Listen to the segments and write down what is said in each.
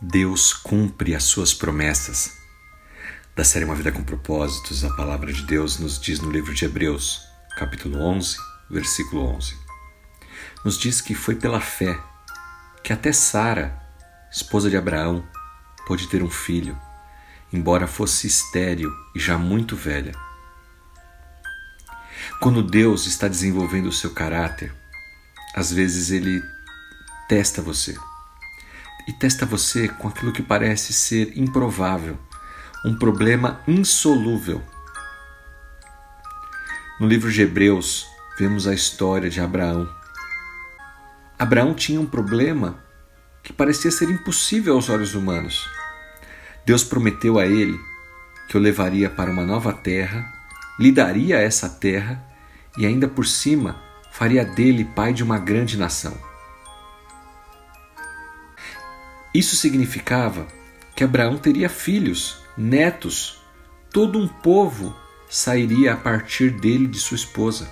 Deus cumpre as suas promessas. Da série Uma Vida com Propósitos, a palavra de Deus nos diz no livro de Hebreus, capítulo 11, versículo 11. Nos diz que foi pela fé que até Sara, esposa de Abraão, pôde ter um filho, embora fosse estéril e já muito velha. Quando Deus está desenvolvendo o seu caráter, às vezes ele testa você e testa você com aquilo que parece ser improvável, um problema insolúvel. No livro de Hebreus, vemos a história de Abraão. Abraão tinha um problema que parecia ser impossível aos olhos humanos. Deus prometeu a ele que o levaria para uma nova terra, lhe daria essa terra e ainda por cima faria dele pai de uma grande nação. Isso significava que Abraão teria filhos, netos, todo um povo sairia a partir dele de sua esposa.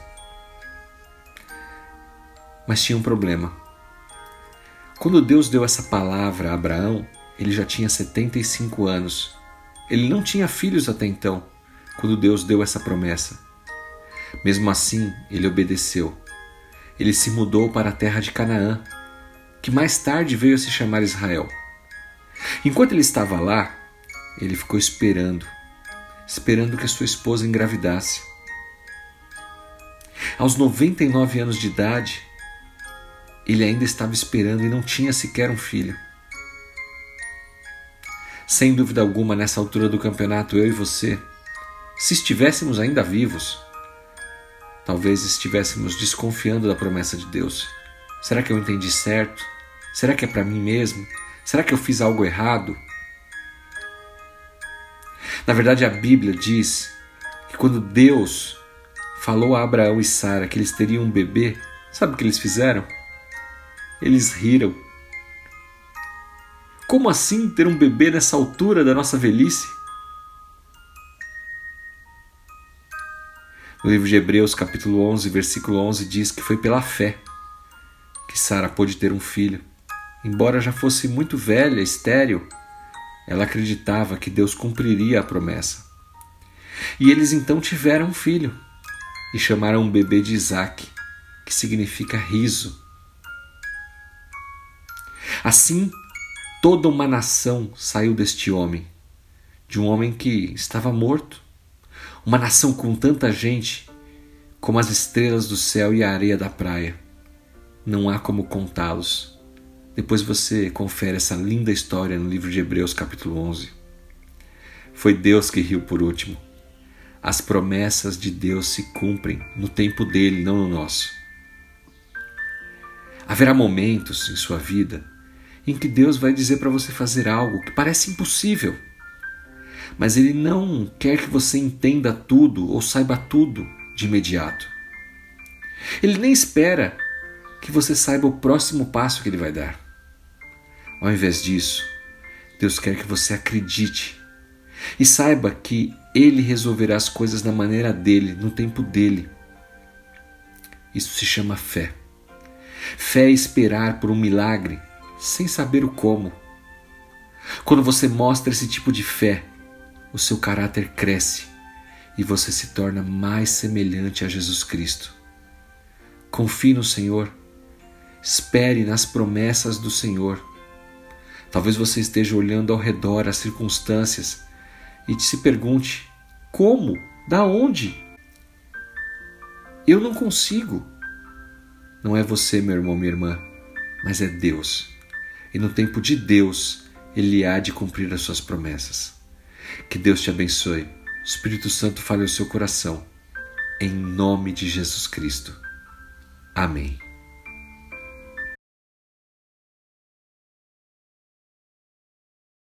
Mas tinha um problema. Quando Deus deu essa palavra a Abraão, ele já tinha 75 anos. Ele não tinha filhos até então, quando Deus deu essa promessa. Mesmo assim, ele obedeceu. Ele se mudou para a terra de Canaã, que mais tarde veio a se chamar Israel. Enquanto ele estava lá, ele ficou esperando, esperando que a sua esposa engravidasse. Aos 99 anos de idade, ele ainda estava esperando e não tinha sequer um filho. Sem dúvida alguma, nessa altura do campeonato, eu e você, se estivéssemos ainda vivos, talvez estivéssemos desconfiando da promessa de Deus. Será que eu entendi certo? Será que é para mim mesmo? Será que eu fiz algo errado? Na verdade, a Bíblia diz que quando Deus falou a Abraão e Sara que eles teriam um bebê, sabe o que eles fizeram? Eles riram. Como assim ter um bebê nessa altura da nossa velhice? No livro de Hebreus, capítulo 11, versículo 11, diz que foi pela fé que Sara pôde ter um filho. Embora já fosse muito velha, estéril, ela acreditava que Deus cumpriria a promessa. E eles então tiveram um filho e chamaram o bebê de Isaac, que significa riso. Assim, toda uma nação saiu deste homem, de um homem que estava morto. Uma nação com tanta gente como as estrelas do céu e a areia da praia não há como contá-los. Depois você confere essa linda história no livro de Hebreus, capítulo 11. Foi Deus que riu por último. As promessas de Deus se cumprem no tempo dele, não no nosso. Haverá momentos em sua vida em que Deus vai dizer para você fazer algo que parece impossível, mas Ele não quer que você entenda tudo ou saiba tudo de imediato. Ele nem espera que você saiba o próximo passo que ele vai dar. Ao invés disso, Deus quer que você acredite e saiba que Ele resolverá as coisas na maneira dele, no tempo dele. Isso se chama fé. Fé é esperar por um milagre sem saber o como. Quando você mostra esse tipo de fé, o seu caráter cresce e você se torna mais semelhante a Jesus Cristo. Confie no Senhor Espere nas promessas do Senhor. Talvez você esteja olhando ao redor as circunstâncias e se pergunte: como? Da onde? Eu não consigo. Não é você, meu irmão, minha irmã, mas é Deus. E no tempo de Deus, Ele há de cumprir as suas promessas. Que Deus te abençoe. O Espírito Santo fale ao seu coração. Em nome de Jesus Cristo. Amém.